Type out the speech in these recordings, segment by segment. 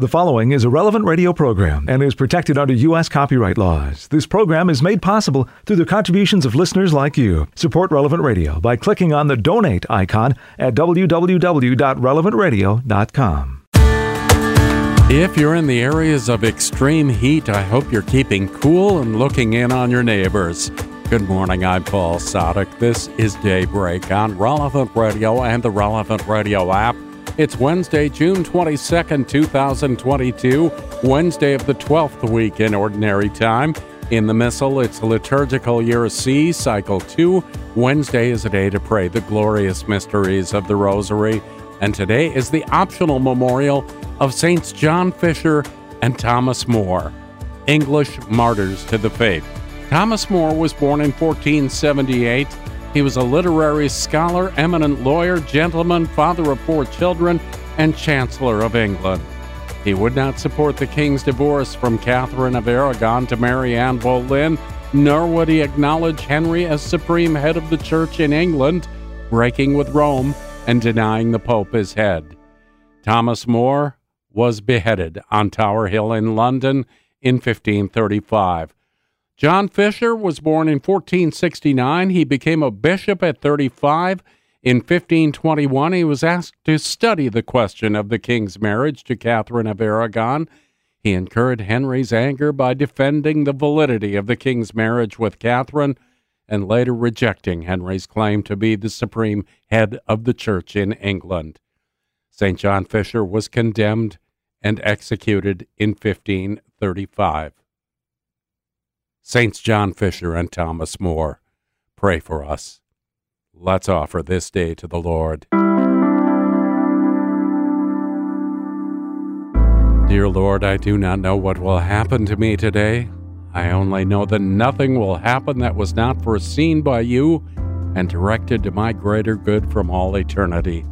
The following is a relevant radio program and is protected under U.S. copyright laws. This program is made possible through the contributions of listeners like you. Support Relevant Radio by clicking on the donate icon at www.relevantradio.com. If you're in the areas of extreme heat, I hope you're keeping cool and looking in on your neighbors. Good morning, I'm Paul Sadek. This is Daybreak on Relevant Radio and the Relevant Radio app. It's Wednesday, June 22nd, 2022, Wednesday of the 12th week in Ordinary Time. In the Missal, it's liturgical year C, cycle 2. Wednesday is a day to pray the glorious mysteries of the Rosary. And today is the optional memorial of Saints John Fisher and Thomas More, English martyrs to the faith. Thomas More was born in 1478 he was a literary scholar, eminent lawyer, gentleman, father of four children, and Chancellor of England. He would not support the king's divorce from Catherine of Aragon to marry Anne Boleyn, nor would he acknowledge Henry as supreme head of the church in England, breaking with Rome and denying the Pope his head. Thomas More was beheaded on Tower Hill in London in 1535. John Fisher was born in 1469. He became a bishop at 35. In 1521, he was asked to study the question of the king's marriage to Catherine of Aragon. He incurred Henry's anger by defending the validity of the king's marriage with Catherine and later rejecting Henry's claim to be the supreme head of the church in England. St. John Fisher was condemned and executed in 1535. Saints John Fisher and Thomas More, pray for us. Let's offer this day to the Lord. Dear Lord, I do not know what will happen to me today. I only know that nothing will happen that was not foreseen by you and directed to my greater good from all eternity.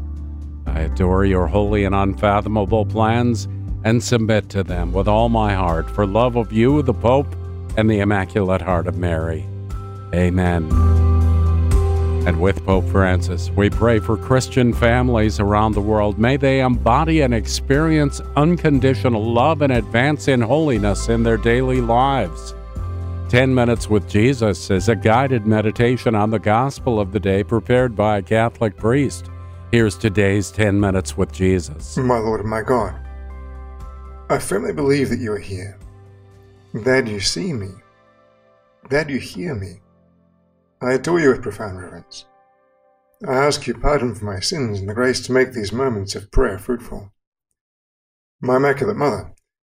I adore your holy and unfathomable plans and submit to them with all my heart for love of you, the Pope, and the Immaculate Heart of Mary. Amen. And with Pope Francis, we pray for Christian families around the world. May they embody and experience unconditional love and advance in holiness in their daily lives. 10 Minutes with Jesus is a guided meditation on the gospel of the day prepared by a Catholic priest. Here's today's 10 Minutes with Jesus. My Lord and my God, I firmly believe that you are here that you see me, that you hear me. I adore you with profound reverence. I ask you pardon for my sins and the grace to make these moments of prayer fruitful. My Immaculate Mother,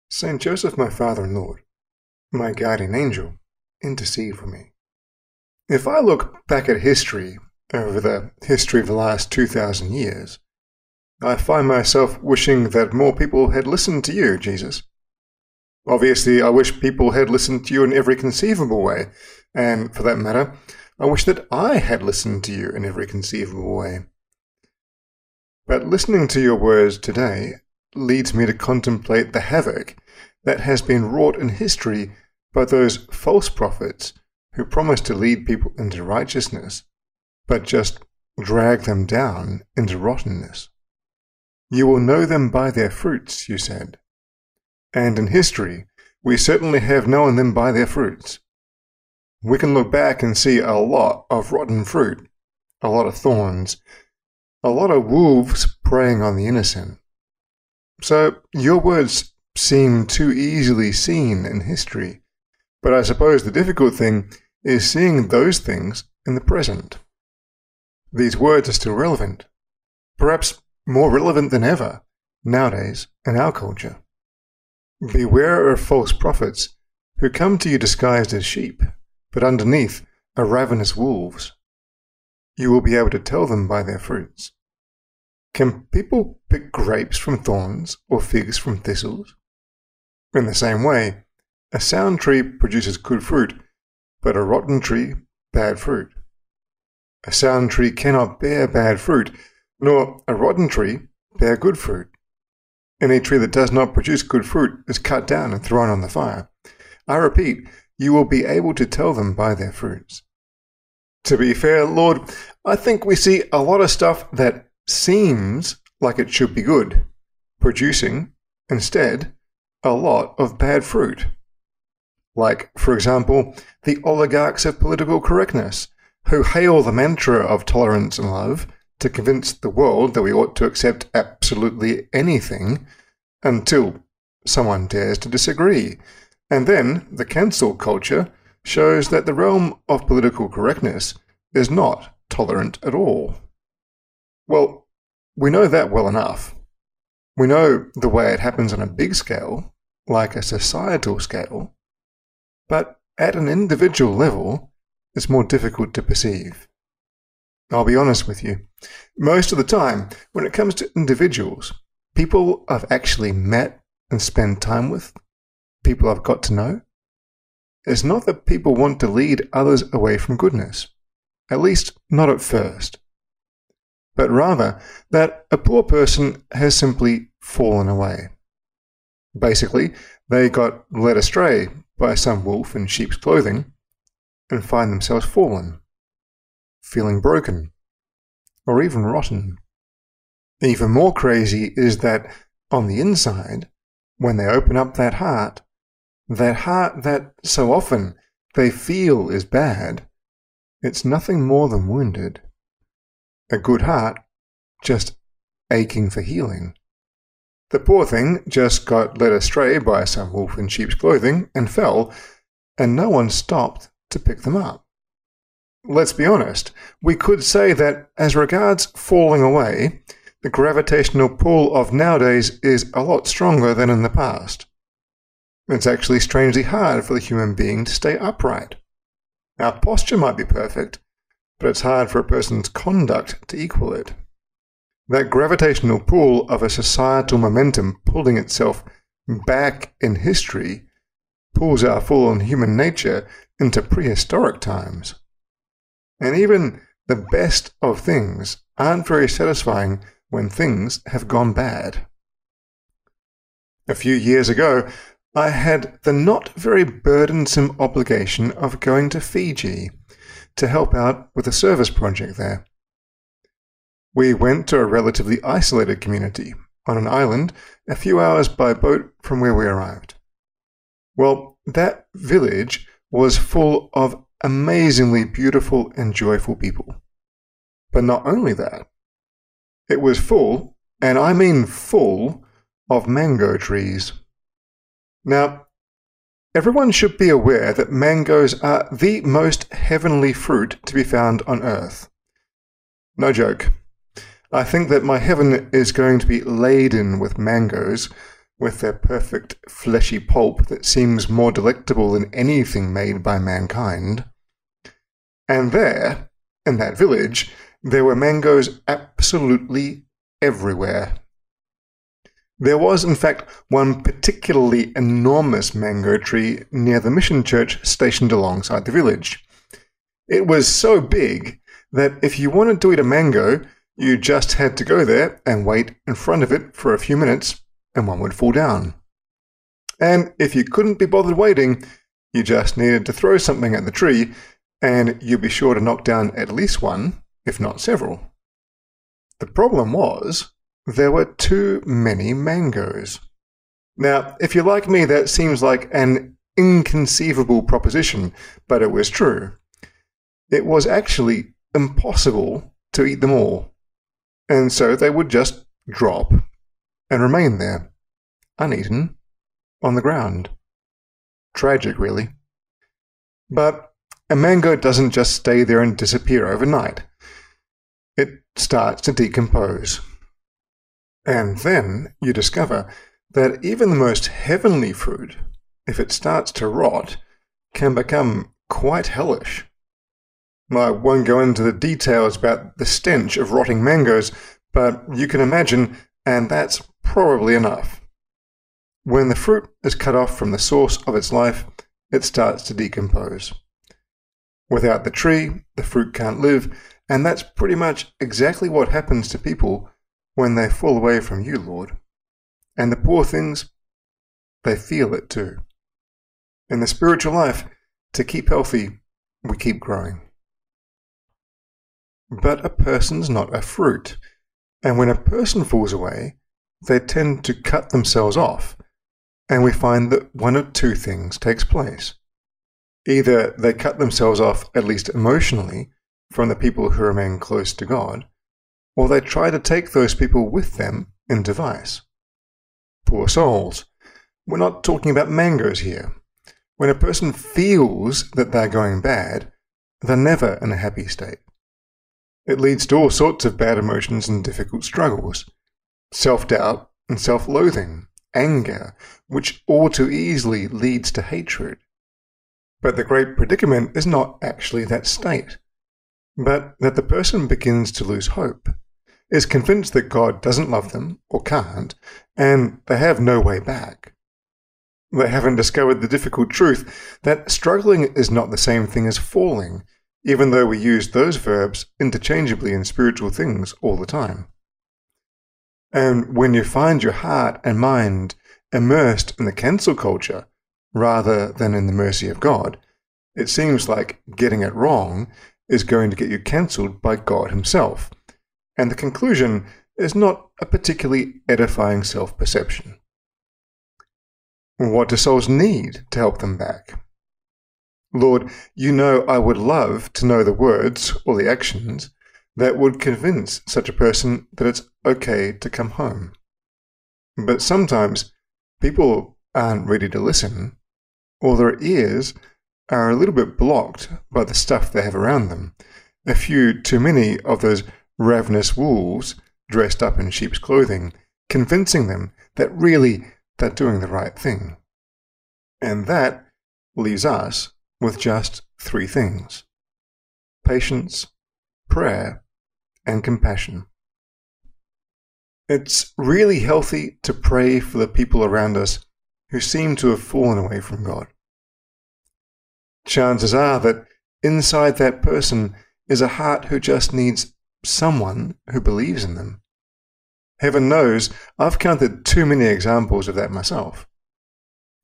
Saint Joseph, my Father and Lord, my guardian angel, intercede for me. If I look back at history over the history of the last 2,000 years, I find myself wishing that more people had listened to you, Jesus. Obviously, I wish people had listened to you in every conceivable way, and for that matter, I wish that I had listened to you in every conceivable way. But listening to your words today leads me to contemplate the havoc that has been wrought in history by those false prophets who promise to lead people into righteousness, but just drag them down into rottenness. You will know them by their fruits, you said and in history, we certainly have known them by their fruits. We can look back and see a lot of rotten fruit, a lot of thorns, a lot of wolves preying on the innocent. So your words seem too easily seen in history, but I suppose the difficult thing is seeing those things in the present. These words are still relevant, perhaps more relevant than ever nowadays in our culture. Beware of false prophets who come to you disguised as sheep, but underneath are ravenous wolves. You will be able to tell them by their fruits. Can people pick grapes from thorns or figs from thistles? In the same way, a sound tree produces good fruit, but a rotten tree bad fruit. A sound tree cannot bear bad fruit, nor a rotten tree bear good fruit. Any tree that does not produce good fruit is cut down and thrown on the fire. I repeat, you will be able to tell them by their fruits. To be fair, Lord, I think we see a lot of stuff that seems like it should be good, producing instead, a lot of bad fruit. Like, for example, the oligarchs of political correctness, who hail the mantra of tolerance and love to convince the world that we ought to accept absolutely anything until someone dares to disagree. And then the cancel culture shows that the realm of political correctness is not tolerant at all. Well, we know that well enough. We know the way it happens on a big scale, like a societal scale, but at an individual level, it's more difficult to perceive. I'll be honest with you. Most of the time, when it comes to individuals, people I've actually met and spent time with, people I've got to know, it's not that people want to lead others away from goodness, at least not at first, but rather that a poor person has simply fallen away. Basically, they got led astray by some wolf in sheep's clothing and find themselves fallen feeling broken, or even rotten. Even more crazy is that on the inside, when they open up that heart, that heart that so often they feel is bad, it's nothing more than wounded. A good heart just aching for healing. The poor thing just got led astray by some wolf in sheep's clothing and fell, and no one stopped to pick them up let's be honest, we could say that as regards falling away, the gravitational pull of nowadays is a lot stronger than in the past. It's actually strangely hard for the human being to stay upright. Our posture might be perfect, but it's hard for a person's conduct to equal it. That gravitational pull of a societal momentum pulling itself back in history pulls our fallen human nature into prehistoric times. And even the best of things aren't very satisfying when things have gone bad. A few years ago, I had the not very burdensome obligation of going to Fiji to help out with a service project there. We went to a relatively isolated community on an island a few hours by boat from where we arrived. Well, that village was full of amazingly beautiful and joyful people. But not only that, it was full, and I mean full, of mango trees. Now, everyone should be aware that mangoes are the most heavenly fruit to be found on earth. No joke. I think that my heaven is going to be laden with mangoes, with their perfect fleshy pulp that seems more delectable than anything made by mankind. And there, in that village, there were mangoes absolutely everywhere. There was, in fact, one particularly enormous mango tree near the mission church stationed alongside the village. It was so big that if you wanted to eat a mango, you just had to go there and wait in front of it for a few minutes, and one would fall down. And if you couldn't be bothered waiting, you just needed to throw something at the tree and you'd be sure to knock down at least one, if not several. The problem was, there were too many mangoes. Now, if you're like me, that seems like an inconceivable proposition, but it was true. It was actually impossible to eat them all, and so they would just drop and remain there, uneaten, on the ground. Tragic, really. But a mango doesn't just stay there and disappear overnight. It starts to decompose. And then you discover that even the most heavenly fruit, if it starts to rot, can become quite hellish. I won't go into the details about the stench of rotting mangoes, but you can imagine, and that's probably enough. When the fruit is cut off from the source of its life, it starts to decompose. Without the tree, the fruit can't live, and that's pretty much exactly what happens to people when they fall away from you, Lord. And the poor things, they feel it too. In the spiritual life, to keep healthy, we keep growing. But a person's not a fruit, and when a person falls away, they tend to cut themselves off, and we find that one of two things takes place. Either they cut themselves off, at least emotionally, from the people who remain close to God, or they try to take those people with them into vice. Poor souls. We're not talking about mangoes here. When a person feels that they're going bad, they're never in a happy state. It leads to all sorts of bad emotions and difficult struggles self doubt and self loathing, anger, which all too easily leads to hatred. But the great predicament is not actually that state, but that the person begins to lose hope, is convinced that God doesn't love them or can't, and they have no way back. They haven't discovered the difficult truth that struggling is not the same thing as falling, even though we use those verbs interchangeably in spiritual things all the time. And when you find your heart and mind immersed in the cancel culture rather than in the mercy of God, it seems like getting it wrong is going to get you cancelled by God Himself. And the conclusion is not a particularly edifying self perception. What do souls need to help them back? Lord, you know I would love to know the words or the actions that would convince such a person that it's okay to come home. But sometimes people aren't ready to listen, or their ears are a little bit blocked by the stuff they have around them. A few too many of those ravenous wolves dressed up in sheep's clothing, convincing them that really they're doing the right thing. And that leaves us with just three things patience, prayer, and compassion. It's really healthy to pray for the people around us who seem to have fallen away from God. Chances are that inside that person is a heart who just needs someone who believes in them. Heaven knows I've counted too many examples of that myself.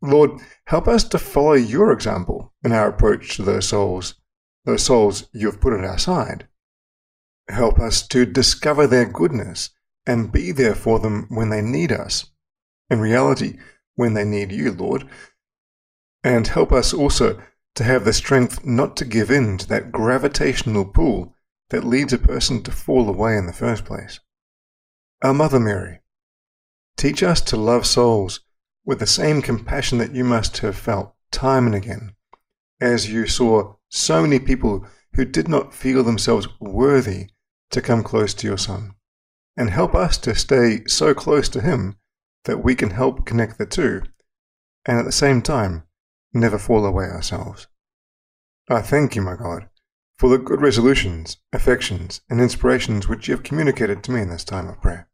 Lord, help us to follow your example in our approach to those souls, those souls you have put at our side. Help us to discover their goodness and be there for them when they need us. In reality, when they need you, Lord. And help us also to have the strength not to give in to that gravitational pull that leads a person to fall away in the first place. Our Mother Mary, teach us to love souls with the same compassion that you must have felt time and again, as you saw so many people who did not feel themselves worthy to come close to your Son, and help us to stay so close to Him that we can help connect the two, and at the same time, never fall away ourselves. I thank you, my God, for the good resolutions, affections, and inspirations which you have communicated to me in this time of prayer.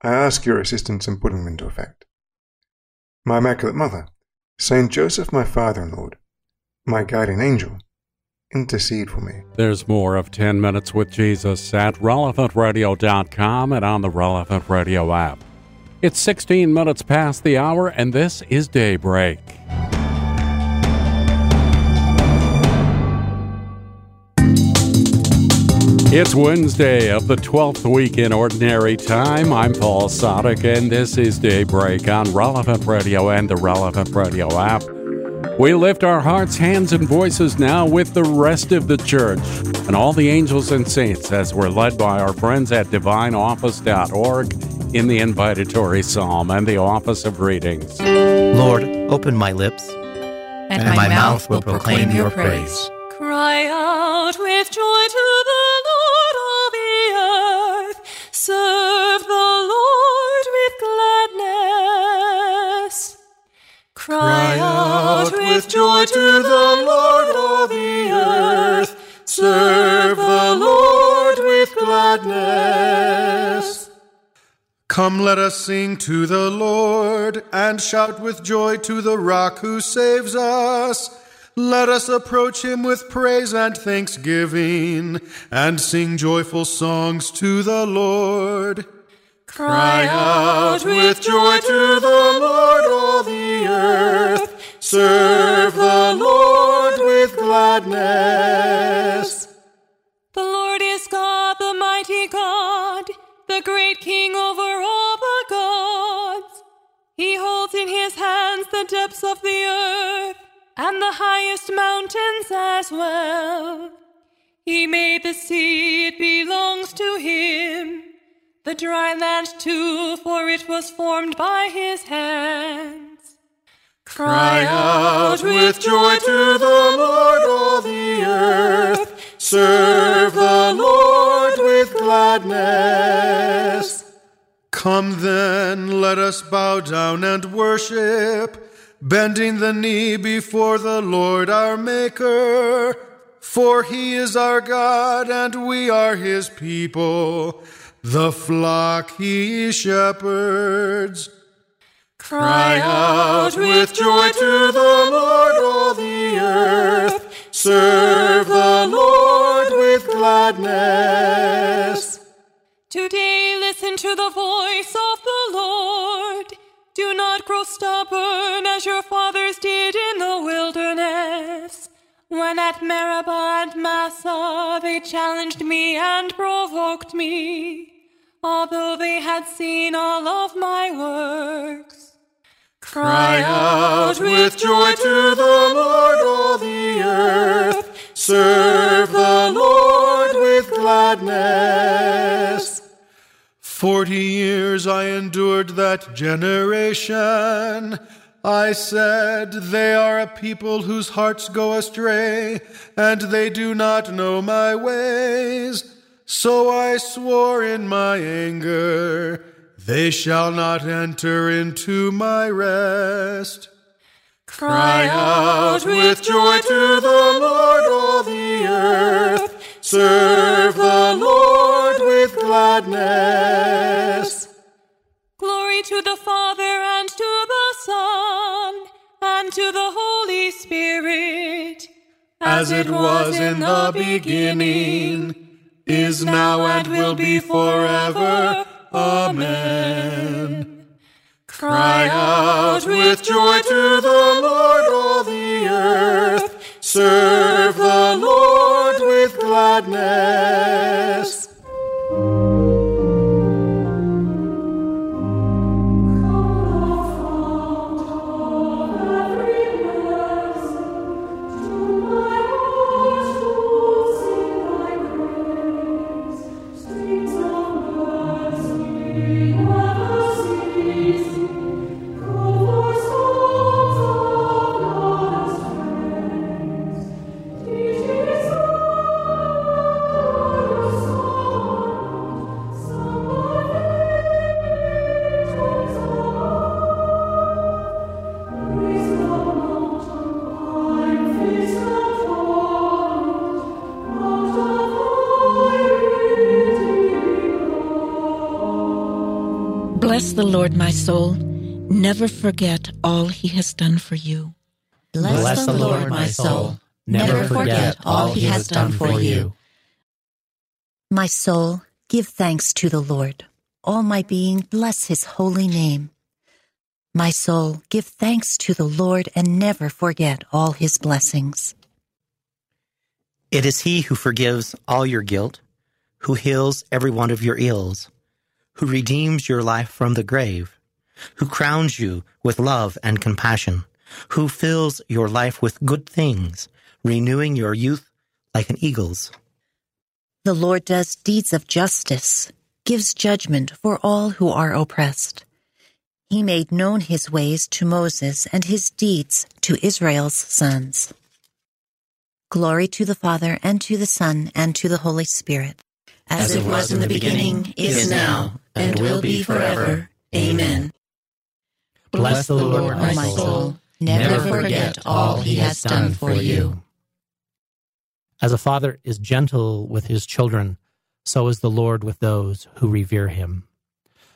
I ask your assistance in putting them into effect. My Immaculate Mother, Saint Joseph, my Father and Lord, my guardian angel, intercede for me. There's more of 10 Minutes with Jesus at relevantradio.com and on the Relevant Radio app. It's 16 minutes past the hour, and this is Daybreak. It's Wednesday of the 12th week in Ordinary Time. I'm Paul Sadek, and this is Daybreak on Relevant Radio and the Relevant Radio app. We lift our hearts, hands, and voices now with the rest of the church and all the angels and saints as we're led by our friends at divineoffice.org in the invitatory psalm and the office of readings. Lord, open my lips, and, and my, my, mouth will proclaim your praise. Cry out with joy to the Cry out with joy to the Lord, all the earth. Serve the Lord with gladness. Come, let us sing to the Lord and shout with joy to the rock who saves us. Let us approach him with praise and thanksgiving and sing joyful songs to the Lord. Cry out with joy to the Lord, all the earth. Serve the Lord with gladness. The Lord is God, the mighty God, the great King over all the gods. He holds in his hands the depths of the earth and the highest mountains as well. He made the sea, it belongs to him. The dry land too, for it was formed by his hands. Cry out with joy to the Lord, all the earth. Serve the Lord with gladness. Come then, let us bow down and worship, bending the knee before the Lord our Maker. For he is our God, and we are his people, the flock he shepherds. Cry out with joy to the Lord, all the earth. Serve the Lord with gladness. Today listen to the voice of the Lord. Do not grow stubborn as your fathers did in the wilderness. When at Meribah and Massah they challenged me and provoked me, although they had seen all of my works. Cry out with joy to the Lord, all the earth. Serve the Lord with gladness. Forty years I endured that generation. I said, They are a people whose hearts go astray, and they do not know my ways. So I swore in my anger, They shall not enter into my rest. Cry out with joy to the Lord, all the earth. Serve the Lord with gladness. Glory to the Father and to the Son and to the Holy Spirit, as it was in the beginning, is now, and will be forever. Amen. Cry out with joy to the Lord, all the earth. Serve the Lord with gladness. Bless the Lord, my soul. Never forget all he has done for you. Bless, Bless the Lord, my soul. Never forget all he has done for you. My soul, give thanks to the Lord. All my being, bless his holy name. My soul, give thanks to the Lord and never forget all his blessings. It is he who forgives all your guilt, who heals every one of your ills who redeems your life from the grave, who crowns you with love and compassion, who fills your life with good things, renewing your youth like an eagle's. The Lord does deeds of justice, gives judgment for all who are oppressed. He made known his ways to Moses and his deeds to Israel's sons. Glory to the Father, and to the Son, and to the Holy Spirit as it was in the beginning, is now, and will be forever. Amen. Bless the Lord, my soul. Never forget all he has done for you. As a father is gentle with his children, so is the Lord with those who revere him.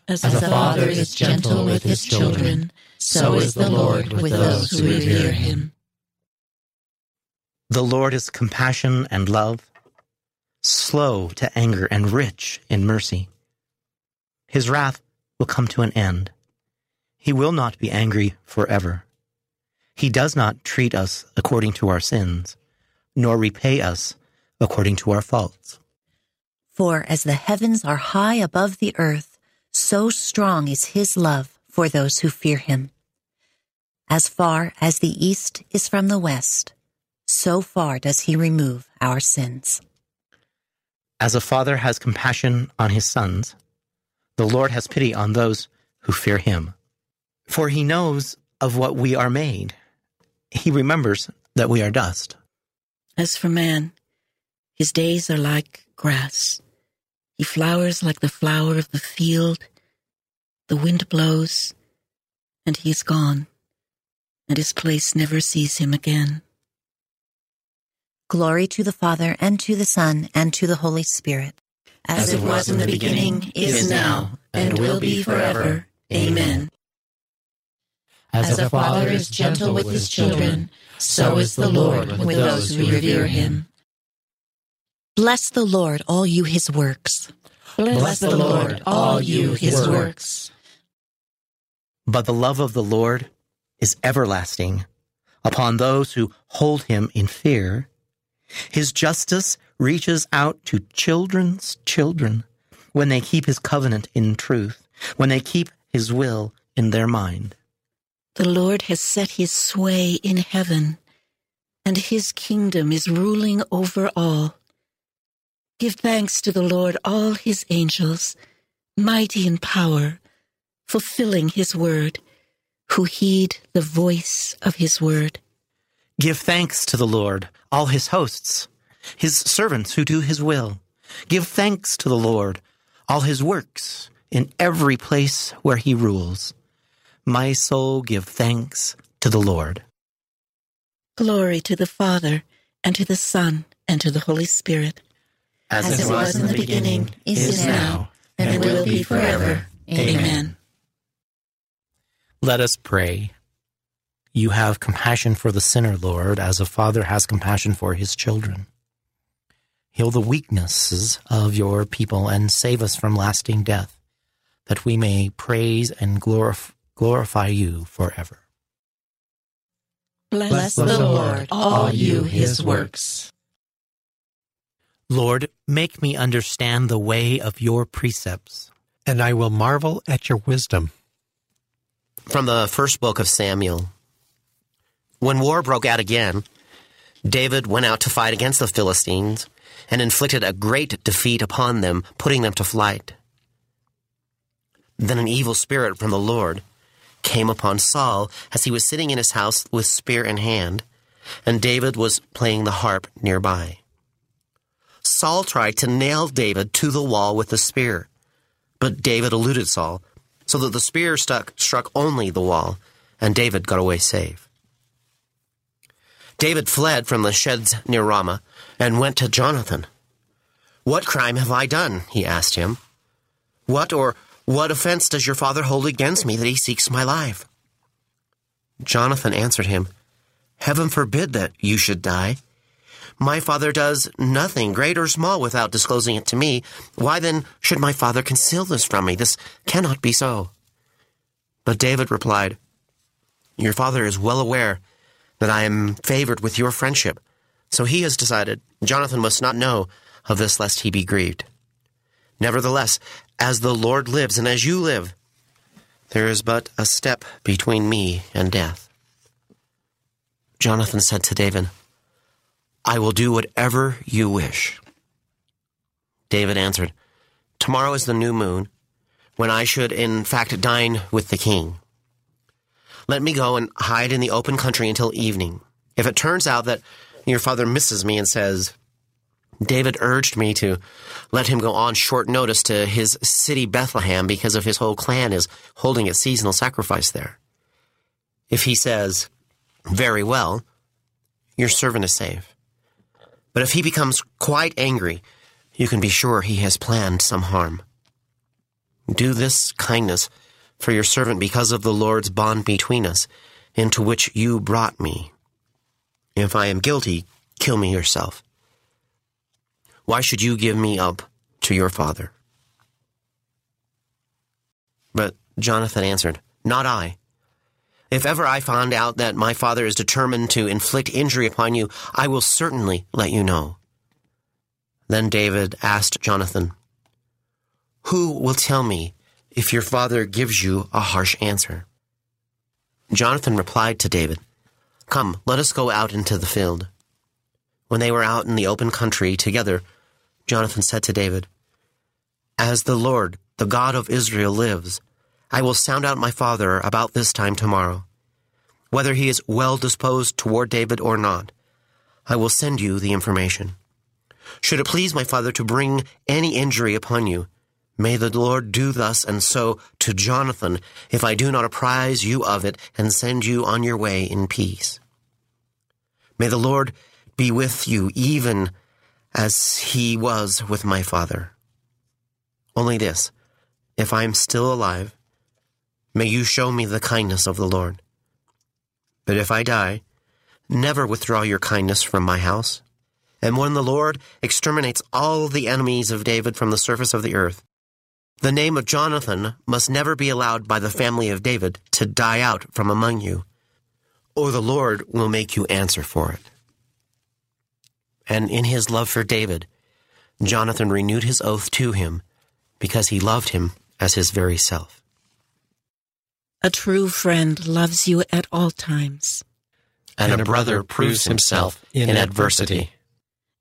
As, a father is gentle with his children, so is the Lord with those who revere him. The Lord is compassion and love slow to anger, and rich in mercy. His wrath will come to an end. He will not be angry forever. He does not treat us according to our sins, nor repay us according to our faults. For as the heavens are high above the earth, so strong is his love for those who fear him. As far as the east is from the west, so far does he remove our sins. As a father has compassion on his sons, the Lord has pity on those who fear him. For he knows of what we are made. He remembers that we are dust. As for man, his days are like grass. He flowers like the flower of the field. The wind blows, and he is gone, and his place never sees him again. Glory to the Father, and to the Son, and to the Holy Spirit. As it was in the beginning, is now, and will be forever. Amen. As a father is gentle with his children, so is the Lord with those who revere him. Bless the Lord, all you his works. Bless the Lord, all you his works. But the love of the Lord is everlasting upon those who hold him in fear. His justice reaches out to children's children when they keep his covenant in truth, when they keep his will in their mind. The Lord has set his sway in heaven, and his kingdom is ruling over all. Give thanks to the Lord, all his angels, mighty in power, fulfilling his word, who heed the voice of his word. Give thanks to the Lord, all his hosts, his servants who do his will. Give thanks to the Lord, all his works, in every place where he rules. My soul give thanks to the Lord. Glory to the Father, and to the Son, and to the Holy Spirit. As, As it was in the beginning, is now, and will be forever. Amen. Let us pray. You have compassion for the sinner, Lord, as a father has compassion for his children. Heal the weaknesses of your people and save us from lasting death, that we may praise and glorify, glorify you forever. Bless, Bless the Lord, all you his works. Lord, make me understand the way of your precepts, and I will marvel at your wisdom. From the first book of Samuel. When war broke out again, David went out to fight against the Philistines and inflicted a great defeat upon them, putting them to flight. Then an evil spirit from the Lord came upon Saul as he was sitting in his house with spear in hand, and David was playing the harp nearby. Saul tried to nail David to the wall with the spear, but David eluded Saul, so that the spear stuck, struck only the wall, and David got away safe. David fled from the sheds near Ramah and went to Jonathan. What crime have I done? he asked him. What or what offense does your father hold against me that he seeks my life? Jonathan answered him, Heaven forbid that you should die. My father does nothing, great or small, without disclosing it to me. Why then should my father conceal this from me? This cannot be so. But David replied, Your father is well aware that I am favored with your friendship, so he has decided Jonathan must not know of this lest he be grieved. Nevertheless, as the Lord lives and as you live, there is but a step between me and death. Jonathan said to David, I will do whatever you wish. David answered, Tomorrow is the new moon, when I should in fact dine with the king. Let me go and hide in the open country until evening. If it turns out that your father misses me and says, David urged me to let him go on short notice to his city Bethlehem because of his whole clan is holding a seasonal sacrifice there. If he says, Very well, your servant is safe. But if he becomes quite angry, you can be sure he has planned some harm. Do this kindness for your servant because of the Lord's bond between us, into which you brought me. If I am guilty, kill me yourself. Why should you give me up to your father? But Jonathan answered, Not I. If ever I find out that my father is determined to inflict injury upon you, I will certainly let you know. Then David asked Jonathan, Who will tell me if your father gives you a harsh answer? Jonathan replied to David, Come, let us go out into the field. When they were out in the open country together, Jonathan said to David, As the Lord, the God of Israel, lives, I will sound out my father about this time tomorrow. Whether he is well disposed toward David or not, I will send you the information. Should it please my father to bring any injury upon you, may the Lord do thus and so to Jonathan if I do not apprise you of it and send you on your way in peace. May the Lord be with you even as he was with my father. Only this, if I am still alive, may you show me the kindness of the Lord. But if I die, never withdraw your kindness from my house. And when the Lord exterminates all the enemies of David from the surface of the earth, the name of Jonathan must never be allowed by the family of David to die out from among you, or the Lord will make you answer for it and in his love for David, Jonathan renewed his oath to him because he loved him as his very self. A true friend loves you at all times. And, and a brother proves himself in adversity.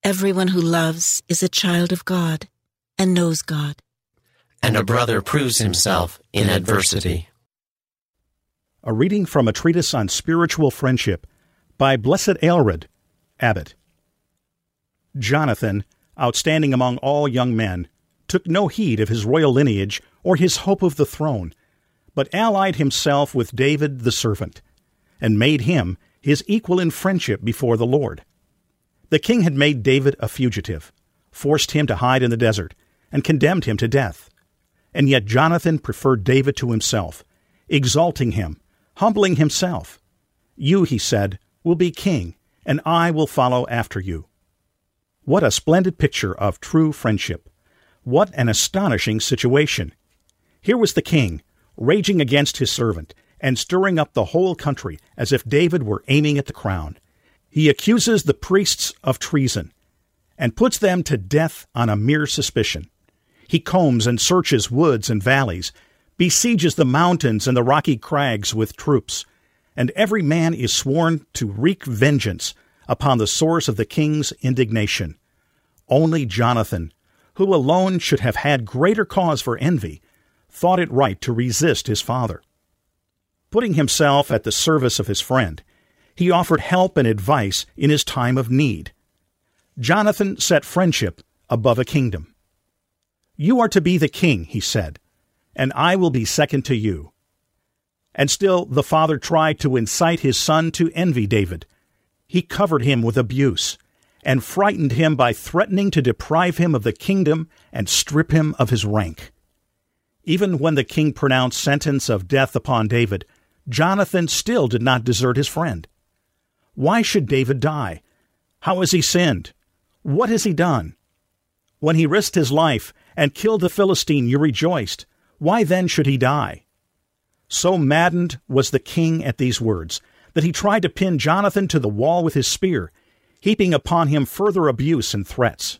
Everyone who loves is a child of God and knows God. And a brother proves himself in adversity. A reading from a treatise on spiritual friendship by Blessed Aelred, Abbot. Jonathan, outstanding among all young men, took no heed of his royal lineage or his hope of the throne, but allied himself with David the servant, and made him his equal in friendship before the Lord. The king had made David a fugitive, forced him to hide in the desert, and condemned him to death. And yet Jonathan preferred David to himself, exalting him, humbling himself. You, he said, will be king, and I will follow after you. What a splendid picture of true friendship. What an astonishing situation. Here was the king, raging against his servant, and stirring up the whole country as if David were aiming at the crown. He accuses the priests of treason and puts them to death on a mere suspicion. He combs and searches woods and valleys, besieges the mountains and the rocky crags with troops, and every man is sworn to wreak vengeance upon the source of the king's indignation. Only Jonathan, who alone should have had greater cause for envy, thought it right to resist his father. Putting himself at the service of his friend, he offered help and advice in his time of need. Jonathan set friendship above a kingdom. You are to be the king, he said, and I will be second to you. And still the father tried to incite his son to envy David. He covered him with abuse and frightened him by threatening to deprive him of the kingdom and strip him of his rank. Even when the king pronounced sentence of death upon David, Jonathan still did not desert his friend. Why should David die? How has he sinned? What has he done? When he risked his life and killed the Philistine, you rejoiced. Why then should he die? So maddened was the king at these words that he tried to pin Jonathan to the wall with his spear heaping upon him further abuse and threats.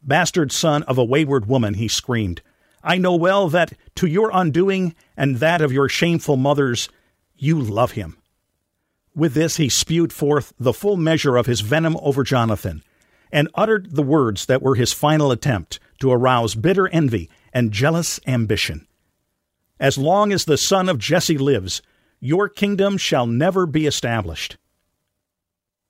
Bastard son of a wayward woman, he screamed, I know well that to your undoing and that of your shameful mothers, you love him. With this, he spewed forth the full measure of his venom over Jonathan, and uttered the words that were his final attempt to arouse bitter envy and jealous ambition. As long as the son of Jesse lives, your kingdom shall never be established.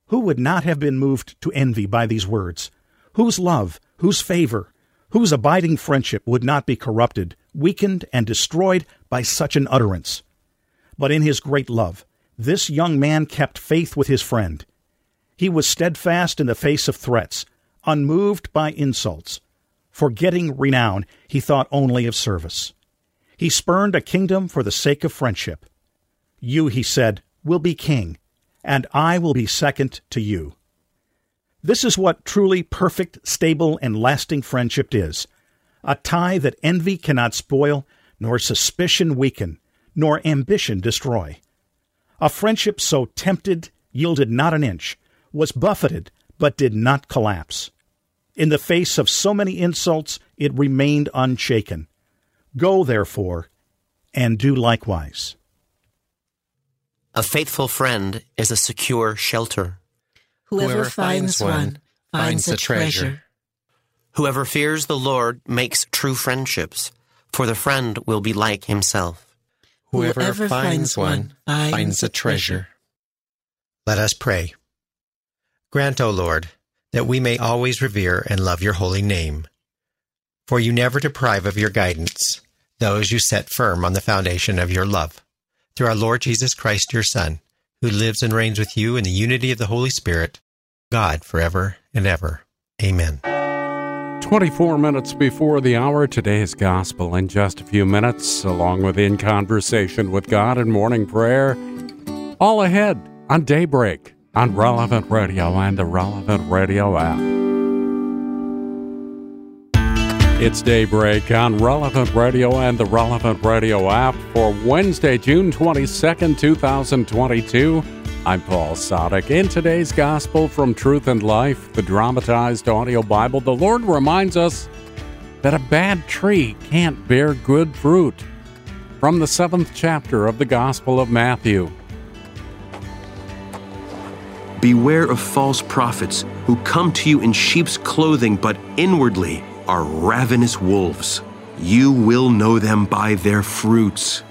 Who would not have been moved to envy by these words? Whose love, whose favor, whose abiding friendship would not be corrupted, weakened, and destroyed by such an utterance? But in his great love, this young man kept faith with his friend. He was steadfast in the face of threats, unmoved by insults. Forgetting renown, he thought only of service. He spurned a kingdom for the sake of friendship. You, he said, will be king, and I will be second to you. This is what truly perfect, stable, and lasting friendship is a tie that envy cannot spoil, nor suspicion weaken, nor ambition destroy. A friendship so tempted, yielded not an inch, was buffeted, but did not collapse. In the face of so many insults, it remained unshaken. Go, therefore, and do likewise. A faithful friend is a secure shelter. Whoever finds one finds a treasure. Whoever fears the Lord makes true friendships, for the friend will be like himself. Whoever finds one finds a treasure. Let us pray. Grant, O Lord, that we may always revere and love your holy name. For you never deprive of your guidance those you set firm on the foundation of your love. Through our Lord Jesus Christ, your Son, who lives and reigns with you in the unity of the Holy Spirit, God forever and ever. Amen. 24 minutes before the hour, today's gospel in just a few minutes, along with In Conversation with God and morning prayer. All ahead on Daybreak on Relevant Radio and the Relevant Radio app. It's Daybreak on Relevant Radio and the Relevant Radio app for Wednesday, June 22nd, 2022. I'm Paul Sadek. In today's Gospel from Truth and Life, the dramatized audio Bible, the Lord reminds us that a bad tree can't bear good fruit. From the seventh chapter of the Gospel of Matthew. Beware of false prophets who come to you in sheep's clothing, but inwardly are ravenous wolves. You will know them by their fruits.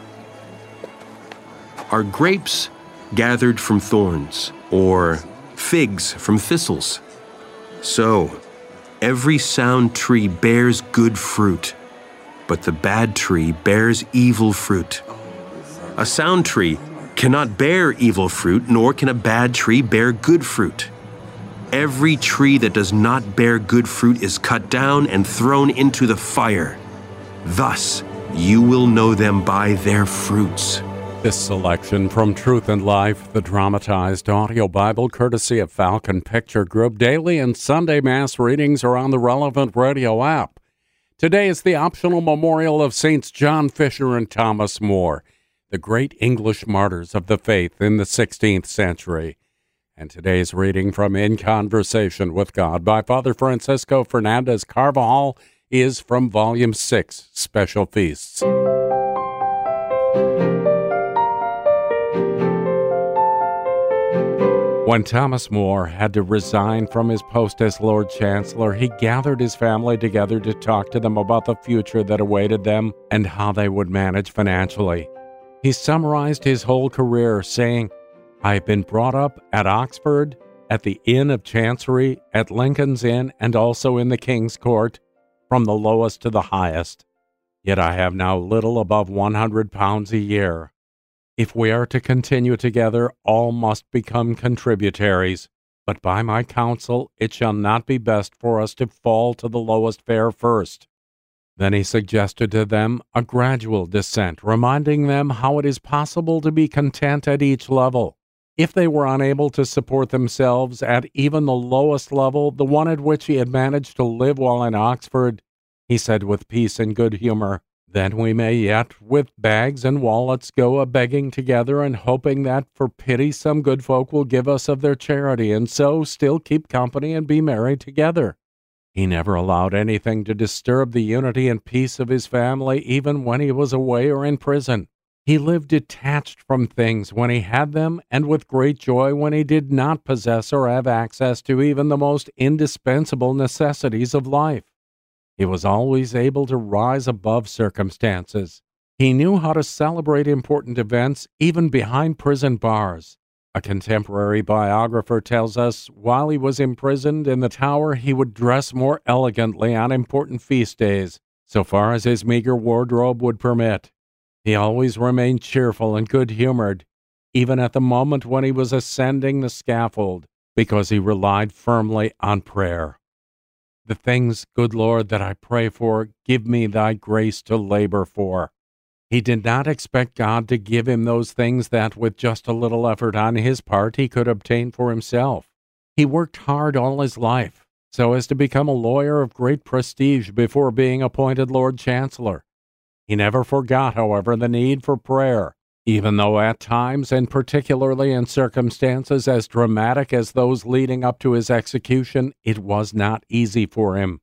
Are grapes gathered from thorns, or figs from thistles? So, every sound tree bears good fruit, but the bad tree bears evil fruit. A sound tree cannot bear evil fruit, nor can a bad tree bear good fruit. Every tree that does not bear good fruit is cut down and thrown into the fire. Thus, you will know them by their fruits. This selection from Truth and Life, the dramatized audio Bible, courtesy of Falcon Picture Group. Daily and Sunday Mass readings are on the relevant radio app. Today is the optional memorial of Saints John Fisher and Thomas More, the great English martyrs of the faith in the 16th century. And today's reading from In Conversation with God by Father Francisco Fernandez Carvajal is from Volume 6, Special Feasts. When Thomas More had to resign from his post as Lord Chancellor, he gathered his family together to talk to them about the future that awaited them and how they would manage financially. He summarized his whole career, saying, I've been brought up at Oxford, at the Inn of Chancery, at Lincoln's Inn, and also in the King's Court, from the lowest to the highest. Yet I have now little above 100 pounds a year. If we are to continue together, all must become contributaries. But by my counsel, it shall not be best for us to fall to the lowest fare first. Then he suggested to them a gradual descent, reminding them how it is possible to be content at each level. If they were unable to support themselves at even the lowest level, the one at which he had managed to live while in Oxford, he said with peace and good humor, then we may yet, with bags and wallets, go a begging together and hoping that for pity some good folk will give us of their charity, and so still keep company and be merry together. He never allowed anything to disturb the unity and peace of his family, even when he was away or in prison. He lived detached from things when he had them, and with great joy when he did not possess or have access to even the most indispensable necessities of life. He was always able to rise above circumstances. He knew how to celebrate important events even behind prison bars. A contemporary biographer tells us while he was imprisoned in the tower, he would dress more elegantly on important feast days, so far as his meager wardrobe would permit. He always remained cheerful and good humored, even at the moment when he was ascending the scaffold, because he relied firmly on prayer. The things, good Lord, that I pray for, give me thy grace to labor for. He did not expect God to give him those things that, with just a little effort on his part, he could obtain for himself. He worked hard all his life, so as to become a lawyer of great prestige before being appointed Lord Chancellor. He never forgot, however, the need for prayer, even though at times, and particularly in circumstances as dramatic as those leading up to his execution, it was not easy for him.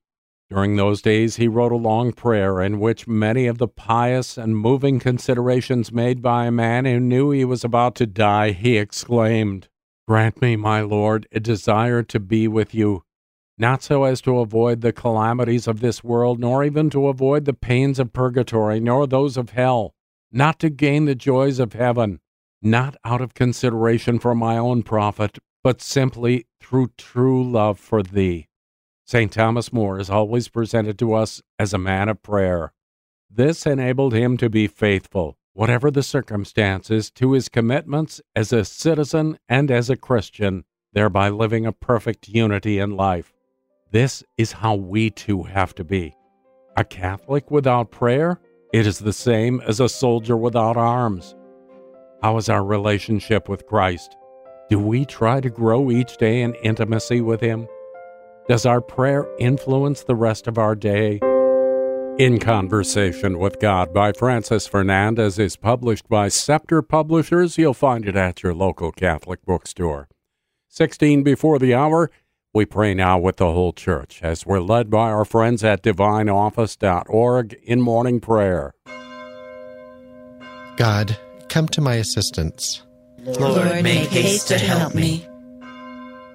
During those days, he wrote a long prayer in which many of the pious and moving considerations made by a man who knew he was about to die, he exclaimed, Grant me, my Lord, a desire to be with you, not so as to avoid the calamities of this world, nor even to avoid the pains of purgatory, nor those of hell, not to gain the joys of heaven, not out of consideration for my own profit, but simply through true love for thee. St. Thomas More is always presented to us as a man of prayer. This enabled him to be faithful, whatever the circumstances, to his commitments as a citizen and as a Christian, thereby living a perfect unity in life. This is how we too have to be. A Catholic without prayer? It is the same as a soldier without arms. How is our relationship with Christ? Do we try to grow each day in intimacy with Him? Does our prayer influence the rest of our day? In Conversation with God by Francis Fernandez is published by Scepter Publishers. You'll find it at your local Catholic bookstore. 16 before the hour, we pray now with the whole church as we're led by our friends at divineoffice.org in morning prayer. God, come to my assistance. Lord, make haste to help me.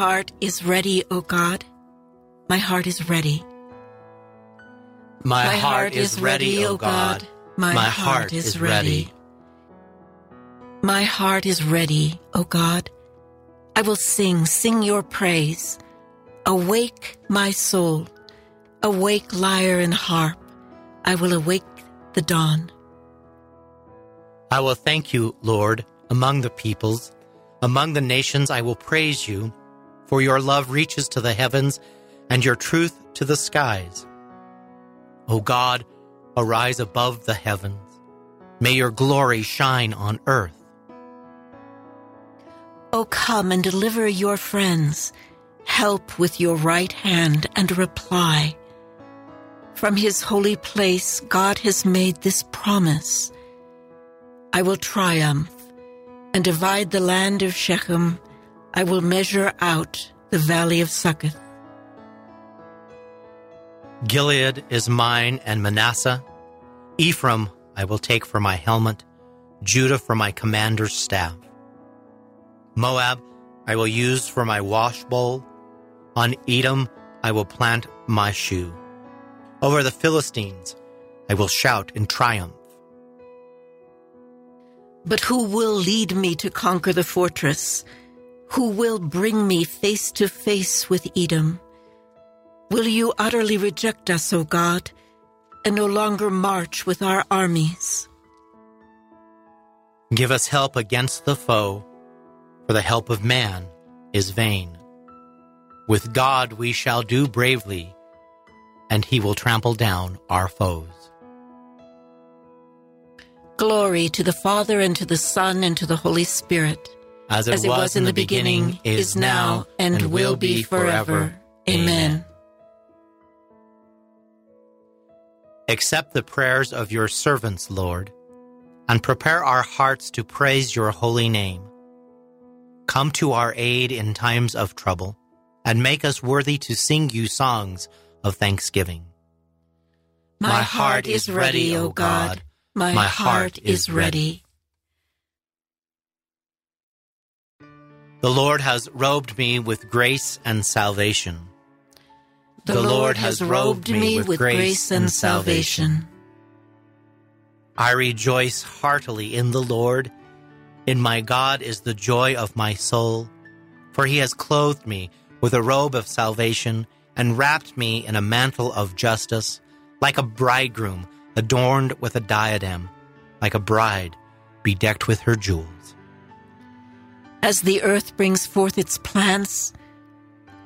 Heart is ready, O God. My heart is ready. My, heart is ready, O God. My, heart is ready. My heart is ready, O God. I will sing, sing your praise. Awake, my soul. Awake, lyre and harp. I will awake the dawn. I will thank you, Lord, among the peoples. Among the nations I will praise you, for your love reaches to the heavens and your truth to the skies. O God, arise above the heavens. May your glory shine on earth. O come and deliver your friends. Help with your right hand and reply. From his holy place, God has made this promise. I will triumph and divide the land of Shechem. I will measure out the valley of Succoth. Gilead is mine and Manasseh. Ephraim I will take for my helmet, Judah for my commander's staff. Moab I will use for my washbowl. On Edom I will plant my shoe. Over the Philistines I will shout in triumph. But who will lead me to conquer the fortress? Who will bring me face to face with Edom? Will you utterly reject us, O God, and no longer march with our armies? Give us help against the foe, for the help of man is vain. With God we shall do bravely, and he will trample down our foes. Glory to the Father, and to the Son, and to the Holy Spirit. As it, As it was in the beginning, is now, and will be forever. Amen. Accept the prayers of your servants, Lord, and prepare our hearts to praise your holy name. Come to our aid in times of trouble, and make us worthy to sing you songs of thanksgiving. My heart is ready, O God. My heart is ready. The Lord has robed me with grace and salvation. The Lord has robed me with grace and salvation. I rejoice heartily in the Lord. In my God is the joy of my soul, for he has clothed me with a robe of salvation and wrapped me in a mantle of justice, like a bridegroom adorned with a diadem, like a bride bedecked with her jewels. As the earth brings forth its plants,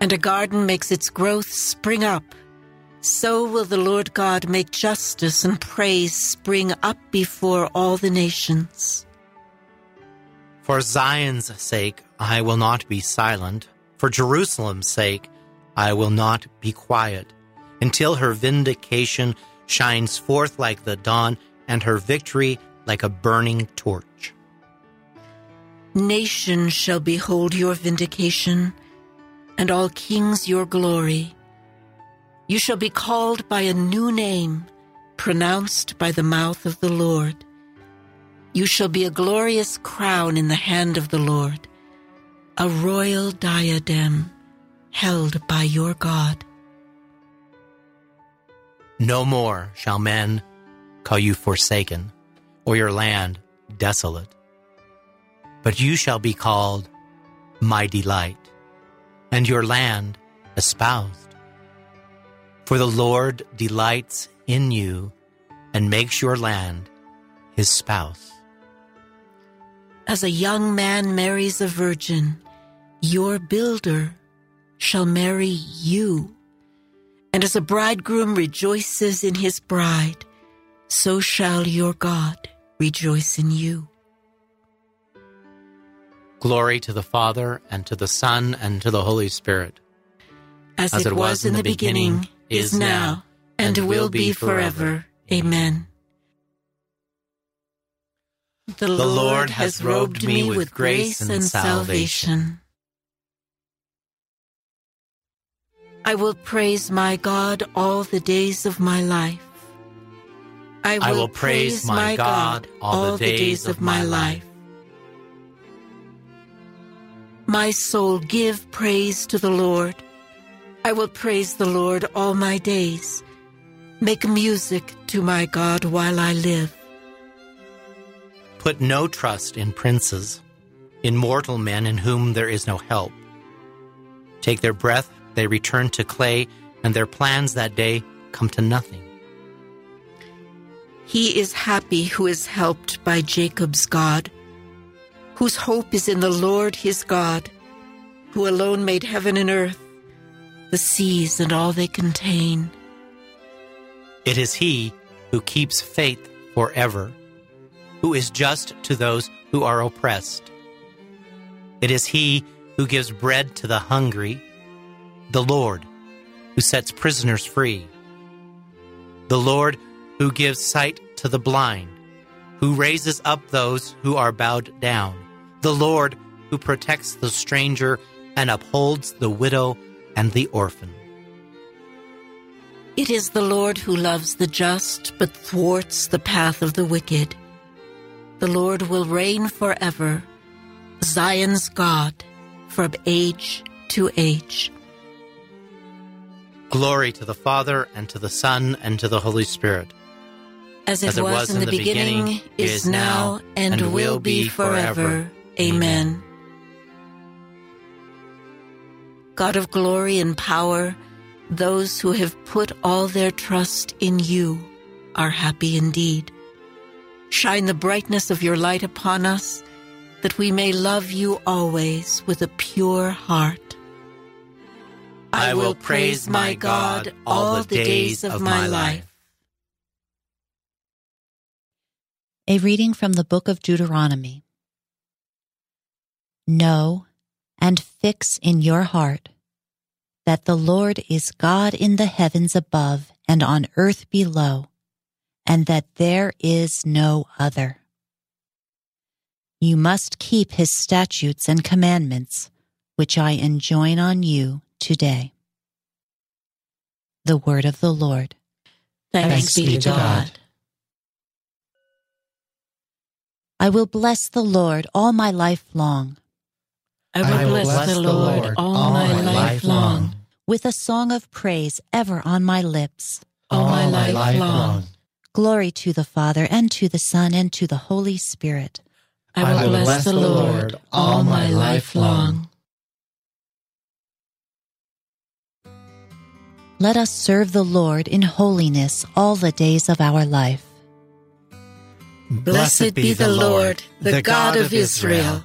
and a garden makes its growth spring up, so will the Lord God make justice and praise spring up before all the nations. For Zion's sake, I will not be silent. For Jerusalem's sake, I will not be quiet, until her vindication shines forth like the dawn and her victory like a burning torch. Nation shall behold your vindication, and all kings your glory. You shall be called by a new name, pronounced by the mouth of the Lord. You shall be a glorious crown in the hand of the Lord, a royal diadem held by your God. No more shall men call you forsaken, or your land desolate. But you shall be called my delight, and your land espoused. For the Lord delights in you and makes your land his spouse. As a young man marries a virgin, your builder shall marry you. And as a bridegroom rejoices in his bride, so shall your God rejoice in you. Glory to the Father, and to the Son, and to the Holy Spirit. As, it, was, in the beginning, is now, and will be forever. Amen. The Lord has robed me with grace and salvation. I will praise my God all the days of my life. I will, I will praise my God all the days of my life. My soul, give praise to the Lord. I will praise the Lord all my days. Make music to my God while I live. Put no trust in princes, in mortal men in whom there is no help. Take their breath, they return to clay, and their plans that day come to nothing. He is happy who is helped by Jacob's God, whose hope is in the Lord his God, who alone made heaven and earth, the seas and all they contain. It is he who keeps faith forever, who is just to those who are oppressed. It is he who gives bread to the hungry, the Lord who sets prisoners free, the Lord who gives sight to the blind, who raises up those who are bowed down, the Lord who protects the stranger and upholds the widow and the orphan. It is the Lord who loves the just, but thwarts the path of the wicked. The Lord will reign forever, Zion's God, from age to age. Glory to the Father, and to the Son, and to the Holy Spirit. As it, was, in the, beginning, is now, and, will be forever. Amen. God of glory and power, Those who have put all their trust in you are happy indeed. Shine the brightness of your light upon us, that we may love you always with a pure heart. I will praise my God all the days of my life. A reading from the book of Deuteronomy. Know and fix in your heart that the Lord is God in the heavens above and on earth below, and that there is no other. You must keep his statutes and commandments, which I enjoin on you today. The word of the Lord. Thanks, be to God. I will bless the Lord all my life long. I will, I will bless, bless the Lord all my life long. with a song of praise ever on my lips. All my life long. Glory to the Father, and to the Son, and to the Holy Spirit. I will bless the Lord all my life long. Let us serve the Lord in holiness all the days of our life. Blessed be the Lord, the God of Israel.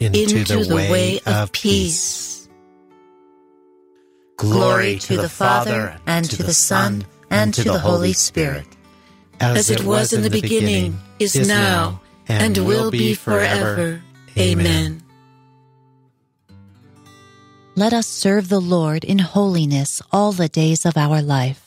into the way of peace. Glory to the Father, and to the Son, and to the Holy Spirit. As it was in the beginning, is now, and will be forever. Amen. Let us serve the Lord in holiness all the days of our life.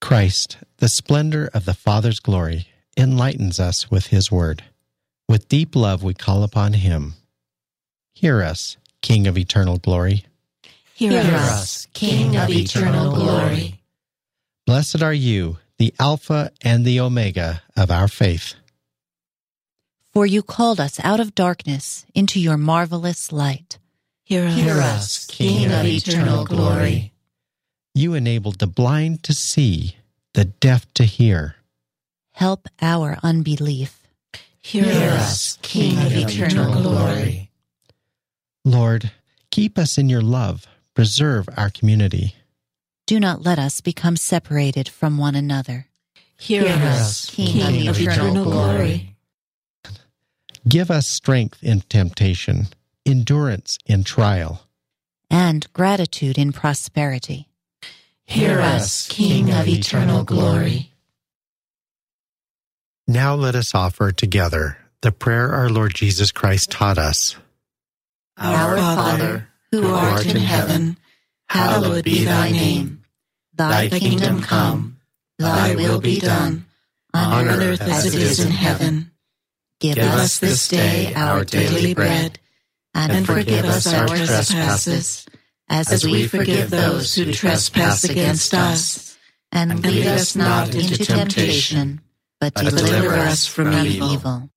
Christ, the splendor of the Father's glory, enlightens us with his word. With deep love we call upon him. Hear us, King of eternal glory. Hear us, King of eternal glory. Blessed are you, the Alpha and the Omega of our faith. For you called us out of darkness into your marvelous light. Hear us, Hear us, King of eternal glory. You enabled the blind to see, the deaf to hear. Help our unbelief. Hear us, King of eternal glory. Lord, keep us in your love, preserve our community. Do not let us become separated from one another. Hear us, King of eternal glory. Give us strength in temptation, endurance in trial. And gratitude in prosperity. Hear us, King of eternal glory. Now let us offer together the prayer our Lord Jesus Christ taught us. Our Father, who art in heaven, hallowed be thy name. Thy kingdom come, thy will be done, on earth as it is in heaven. Give us this day our daily bread, and forgive us our trespasses, as we forgive those who trespass against us. And lead us not into temptation, but but deliver us from evil. evil.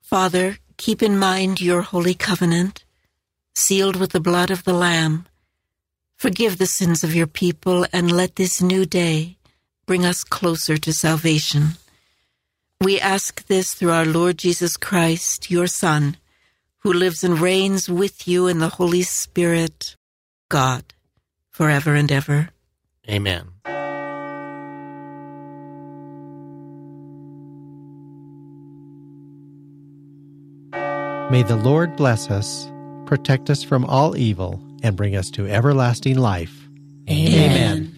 Father, keep in mind your holy covenant, sealed with the blood of the Lamb. Forgive the sins of your people and let this new day bring us closer to salvation. We ask this through our Lord Jesus Christ, your Son, who lives and reigns with you in the Holy Spirit, God, forever and ever. Amen. May the Lord bless us, protect us from all evil, and bring us to everlasting life. Amen.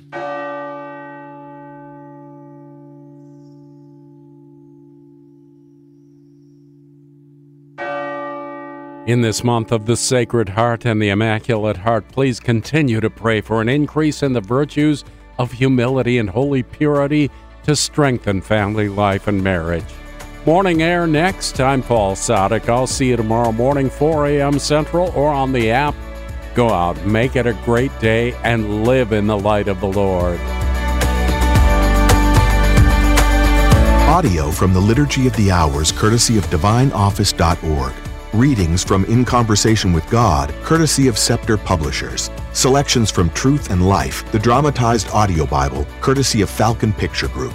In this month of the Sacred Heart and the Immaculate Heart, please continue to pray for an increase in the virtues of humility and holy purity to strengthen family life and marriage. Morning air next. I'm Paul Sadek. I'll see you tomorrow morning, 4 a.m. Central, or on the app. Go out, make it a great day, and live in the light of the Lord. Audio from the Liturgy of the Hours, courtesy of DivineOffice.org. Readings from In Conversation with God, courtesy of Scepter Publishers. Selections from Truth and Life, the dramatized audio Bible, courtesy of Falcon Picture Group.